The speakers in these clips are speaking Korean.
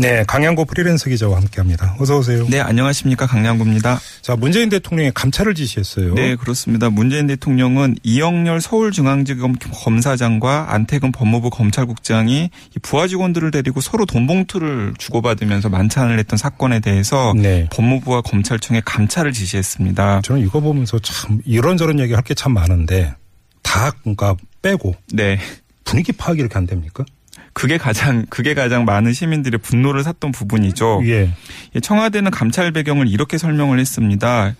네, 강양고 프리랜서 기자와 함께합니다. 어서 오세요. 네, 안녕하십니까. 강량구입니다. 자, 문재인 대통령이 감찰을 지시했어요. 네, 그렇습니다. 문재인 대통령은 이영렬 서울중앙지검 검사장과 안태근 법무부 검찰국장이 이 부하 직원들을 데리고 서로 돈 봉투를 주고받으면서 만찬을 했던 사건에 대해서 네. 법무부와 검찰청에 감찰을 지시했습니다. 저는 이거 보면서 참 이런저런 얘기 할 게 참 많은데 다 그러니까 빼고 네. 분위기 파악이 이렇게 안 됩니까? 그게 가장 그게 가장 많은 시민들의 분노를 샀던 부분이죠. 예. 청와대는 감찰 배경을 이렇게 설명을 했습니다.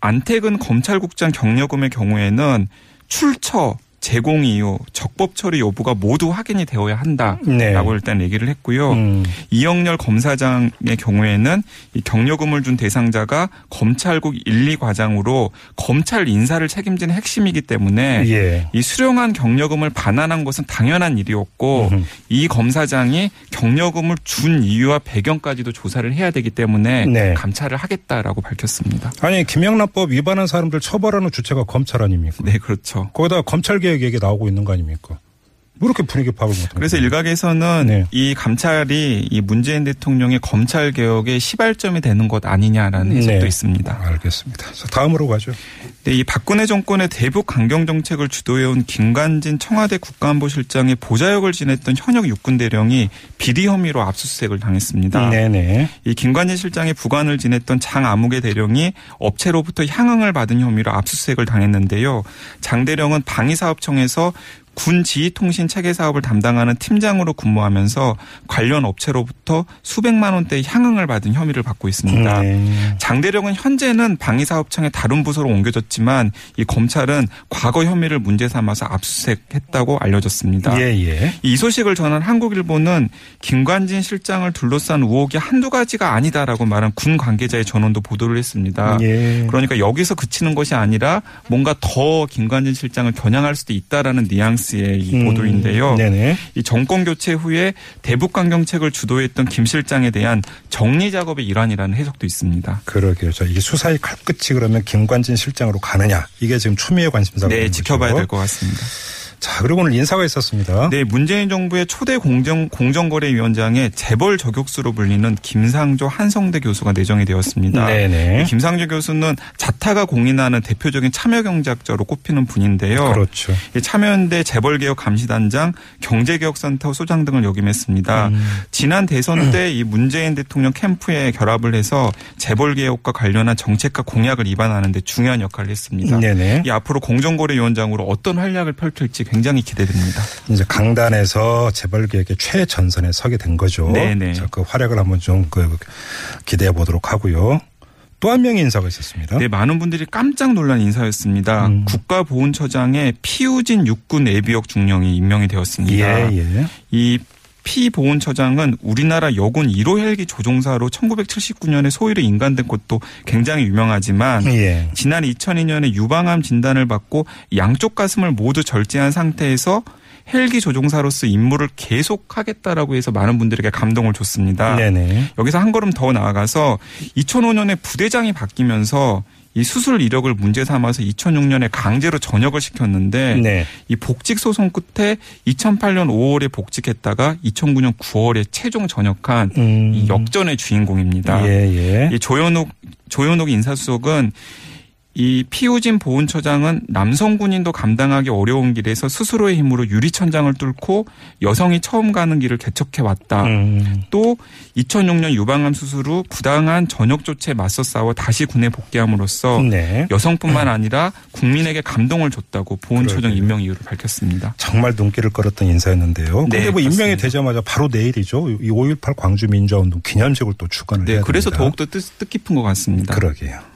안태근 검찰국장 경력금의 경우에는 출처, 제공 이유, 적법 처리 여부가 모두 확인이 되어야 한다라고 네. 일단 얘기를 했고요. 음. 이영렬 검사장의 경우에는 이 경력금을 준 대상자가 검찰국 1, 2과장으로 검찰 인사를 책임지는 핵심이기 때문에 예. 이 수령한 경력금을 반환한 것은 당연한 일이었고 음흠. 이 검사장이 경력금을 준 이유와 배경까지도 조사를 해야 되기 때문에 네. 감찰을 하겠다라고 밝혔습니다. 아니 김영란법 위반한 사람들 처벌하는 주체가 검찰 아닙니까? 네, 그렇죠. 거기다 검찰 개혁 얘기 나오고 있는 거 아닙니까? 뭐 이렇게 분위기 파악을 못합니까? 그래서 일각에서는 네. 이 감찰이 이 문재인 대통령의 검찰 개혁의 시발점이 되는 것 아니냐라는 해석도 네. 있습니다. 알겠습니다. 자, 다음으로 가죠. 네, 이 박근혜 정권의 대북 강경 정책을 주도해온 김관진 청와대 국가안보실장의 보좌역을 지냈던 현역 육군 대령이 비리 혐의로 압수수색을 당했습니다. 네네. 이 김관진 실장의 부관을 지냈던 장 아무개 대령이 업체로부터 향응을 받은 혐의로 압수수색을 당했는데요. 장 대령은 방위사업청에서 군 지휘통신 체계 사업을 담당하는 팀장으로 근무하면서 관련 업체로부터 수백만 원대의 향응을 받은 혐의를 받고 있습니다. 네. 장 대령은 현재는 방위사업청의 다른 부서로 옮겨졌지만 이 검찰은 과거 혐의를 문제 삼아서 압수수색했다고 알려졌습니다. 예, 예. 이 소식을 전한 한국일보는 김관진 실장을 둘러싼 의혹이 한두 가지가 아니다라고 말한 군 관계자의 전원도 보도를 했습니다. 예. 그러니까 여기서 그치는 것이 아니라 뭔가 더 김관진 실장을 겨냥할 수도 있다라는 뉘앙스 의이 음, 보도인데요. 네네. 이 정권 교체 후에 대북 강경책을 주도했던 김 실장에 대한 정리 작업의 일환이라는 해석도 있습니다. 그러게요. 자, 이게 수사의 칼끝이 그러면 김관진 실장으로 가느냐. 이게 지금 추미애 관심사가 네, 지켜봐야. 될 것 같습니다. 자, 그리고 오늘 인사가 있었습니다. 네, 문재인 정부의 초대 공정, 공정거래위원장에 재벌 저격수로 불리는 김상조 한성대 교수가 내정이 되었습니다. 네네. 이 김상조 교수는 자타가 공인하는 대표적인 참여경제학자로 꼽히는 분인데요. 그렇죠. 이 참여연대 재벌개혁 감시단장, 경제개혁센터 소장 등을 역임했습니다. 음. 지난 대선 때 이 문재인 대통령 캠프에 결합을 해서 재벌개혁과 관련한 정책과 공약을 입안하는 데 중요한 역할을 했습니다. 네네. 이 앞으로 공정거래위원장으로 어떤 활약을 펼칠지 굉장히 기대됩니다. 이제 강단에서 재벌 개혁의 최전선에 서게 된 거죠. 네네. 자, 그 활약을 한번 좀 그 기대해 보도록 하고요. 또한 명의 인사가 있었습니다. 네, 많은 분들이 깜짝 놀란 인사였습니다. 음. 국가보훈처장에 피우진 육군 예비역 중령이 임명이 되었습니다. 예, 예. 이 피 보훈처장은 우리나라 여군 1호 헬기 조종사로 1979년에 소위로 인간된 것도 굉장히 유명하지만 예. 지난 2002년에 유방암 진단을 받고 양쪽 가슴을 모두 절제한 상태에서 헬기 조종사로서 임무를 계속하겠다라고 해서 많은 분들에게 감동을 줬습니다. 네네. 여기서 한 걸음 더 나아가서 2005년에 부대장이 바뀌면서 이 수술 이력을 문제 삼아서 2006년에 강제로 전역을 시켰는데 네. 이 복직 소송 끝에 2008년 5월에 복직했다가 2009년 9월에 최종 전역한 음. 이 역전의 주인공입니다. 예, 예. 이 조현옥 조현옥 인사수석은 이 피우진 보훈처장은 남성 군인도 감당하기 어려운 길에서 스스로의 힘으로 유리천장을 뚫고 여성이 처음 가는 길을 개척해 왔다. 음. 또 2006년 유방암 수술 후 부당한 전역 조치에 맞서 싸워 다시 군에 복귀함으로써 네. 여성뿐만 아니라 국민에게 감동을 줬다고 보훈처장. 임명 이유를 밝혔습니다. 정말 눈길을 끌었던 인사였는데요. 근데 네, 뭐 임명이 그렇습니다. 되자마자 바로 내일이죠. 이 5.18 광주 민주화운동 기념식을 또 주관을 네, 해야 그래서 됩니다. 더욱더 뜻, 뜻깊은 것 같습니다. 그러게요.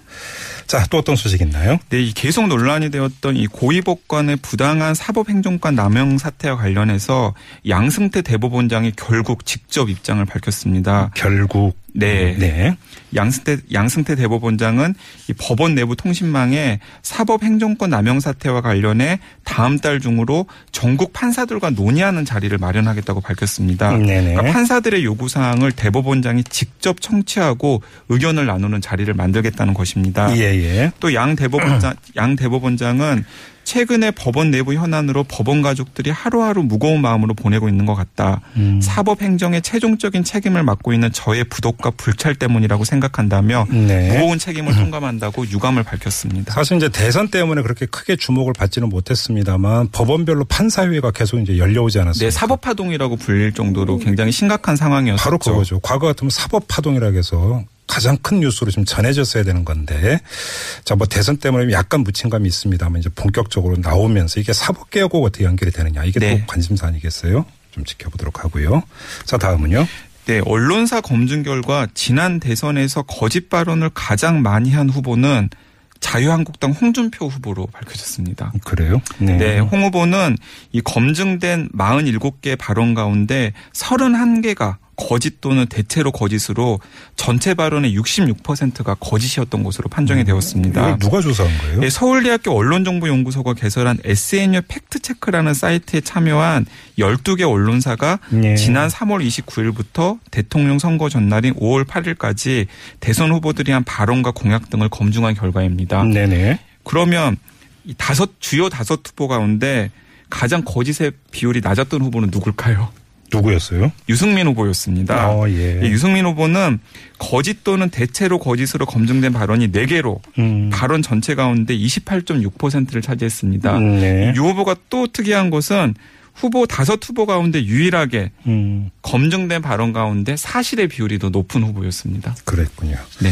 자, 또 어떤 소식 있나요? 네, 이 계속 논란이 되었던 이 고위법관의 부당한 사법행정관 남용 사태와 관련해서 양승태 대법원장이 결국 직접 입장을 밝혔습니다. 결국 네. 네. 양승태 양승태 대법원장은 이 법원 내부 통신망에 사법 행정권 남용 사태와 관련해 다음 달 중으로 전국 판사들과 논의하는 자리를 마련하겠다고 밝혔습니다. 음. 그러니까 판사들의 요구 사항을 대법원장이 직접 청취하고 의견을 나누는 자리를 만들겠다는 것입니다. 예, 예. 또 양 대법원장 양 대법원장은 최근에 법원 내부 현안으로 법원 가족들이 하루하루 무거운 마음으로 보내고 있는 것 같다. 음. 사법 행정의 최종적인 책임을 맡고 있는 저의 부독과 불찰 때문이라고 생각한다며 네. 무거운 책임을 통감한다고 유감을 밝혔습니다. 사실 이제 대선 때문에 그렇게 크게 주목을 받지는 못했습니다만 법원별로 판사회가 계속 이제 열려오지 않았습니까? 네, 사법 파동이라고 불릴 정도로 굉장히 심각한 상황이었죠. 바로 그거죠. 과거 같으면 사법 파동이라고 해서 가장 큰 뉴스로 좀 전해졌어야 되는 건데 자 뭐 대선 때문에 약간 묻힌 감이 있습니다만 이제 본격적으로 나오면서 이게 사법 개혁하고 어떻게 연결이 되느냐 이게 네. 또 관심사 아니겠어요? 좀 지켜보도록 하고요. 자 다음은요. 네, 언론사 검증 결과 지난 대선에서 거짓 발언을 가장 많이 한 후보는 자유한국당 홍준표 후보로 밝혀졌습니다. 그래요? 네, 홍 후보는 이 검증된 47개 발언 가운데 31개가 거짓 또는 대체로 거짓으로 전체 발언의 66%가 거짓이었던 것으로 판정이 되었습니다. 이걸 누가 조사한 거예요? 예, 서울대학교 언론정보연구소가 개설한 SNU 팩트체크라는 사이트에 참여한 12개 언론사가 예. 지난 3월 29일부터 대통령 선거 전날인 5월 8일까지 대선 후보들이 한 발언과 공약 등을 검증한 결과입니다. 네네. 그러면 이 다섯 주요 다섯 후보 가운데 가장 거짓의 비율이 낮았던 후보는 누굴까요? 누구였어요? 유승민 후보였습니다. 어, 예. 이 유승민 후보는 거짓 또는 대체로 거짓으로 검증된 발언이 4개로 음. 발언 전체 가운데 28.6%를 차지했습니다. 음, 네. 유 후보가 또 특이한 것은 후보 다섯 후보 가운데 유일하게 음, 검증된 발언 가운데 사실의 비율이 더 높은 후보였습니다. 그랬군요. 네.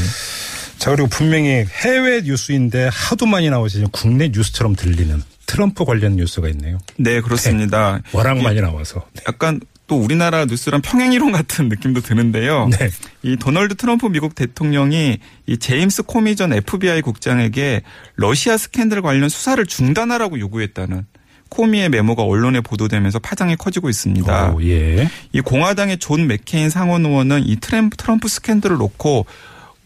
자 그리고 분명히 해외 뉴스인데 하도 많이 나오시는 국내 뉴스처럼 들리는 트럼프 관련 뉴스가 있네요. 네, 그렇습니다. 워낙 이게 많이 나와서. 약간 또 우리나라 뉴스랑 평행이론 같은 느낌도 드는데요. 네. 이 도널드 트럼프 미국 대통령이 이 제임스 코미 전 FBI 국장에게 러시아 스캔들 관련 수사를 중단하라고 요구했다는 코미의 메모가 언론에 보도되면서 파장이 커지고 있습니다. 오, 예. 이 공화당의 존 맥케인 상원 의원은 이 트램프, 트럼프 스캔들을 놓고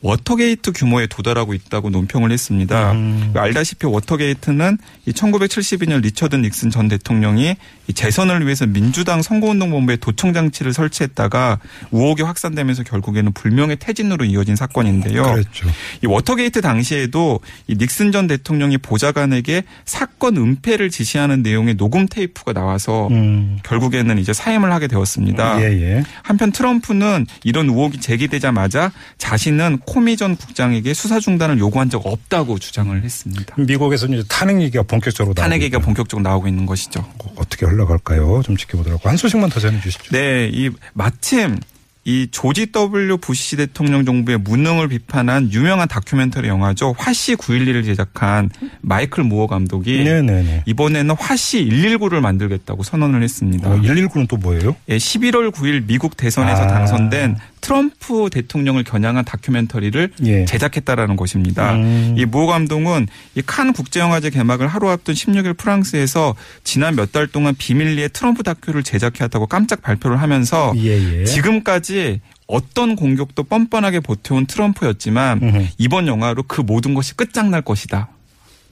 워터게이트 규모에 도달하고 있다고 논평을 했습니다. 음. 알다시피 워터게이트는 이 1972년 리처드 닉슨 전 대통령이 이 재선을 위해서 민주당 선거운동본부에 도청 장치를 설치했다가 의혹이 확산되면서 결국에는 불명예 퇴진으로 이어진 사건인데요. 그랬죠. 이 워터게이트 당시에도 이 닉슨 전 대통령이 보좌관에게 사건 은폐를 지시하는 내용의 녹음 테이프가 나와서 음. 결국에는 이제 사임을 하게 되었습니다. 예, 예. 한편 트럼프는 이런 의혹이 제기되자마자 자신은 코미 전 국장에게 수사 중단을 요구한 적 없다고 주장을 했습니다. 미국에서는 이제 탄핵 얘기가 본격적으로 나오고 탄핵 얘기가 있고. 본격적으로 나오고 있는 것이죠. 어떻게 흘러갈까요? 좀 지켜보도록 한 소식만 더 전해 주시죠. 네, 이 마침 이 조지 W 부시 대통령 정부의 무능을 비판한 유명한 다큐멘터리 영화죠. 화씨 911을 제작한 마이클 무어 감독이 네네네. 이번에는 화씨 119를 만들겠다고 선언을 했습니다. 어, 119는 또 뭐예요? 예, 11월 9일 미국 대선에서 아. 당선된 트럼프 대통령을 겨냥한 다큐멘터리를 예. 제작했다라는 것입니다. 음. 이모 감독은 이 칸 국제영화제 개막을 하루 앞둔 16일 프랑스에서 지난 몇 달 동안 비밀리에 트럼프 다큐를 제작해왔다고 깜짝 발표를 하면서 예, 예. 지금까지 어떤 공격도 뻔뻔하게 보태온 트럼프였지만 음흠. 이번 영화로 그 모든 것이 끝장날 것이다.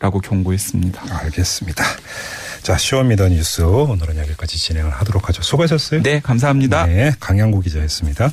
라고 경고했습니다. 알겠습니다. 자, 쇼미더뉴스 오늘은 여기까지 진행을 하도록 하죠. 수고하셨어요. 네, 감사합니다. 네, 강양구 기자였습니다.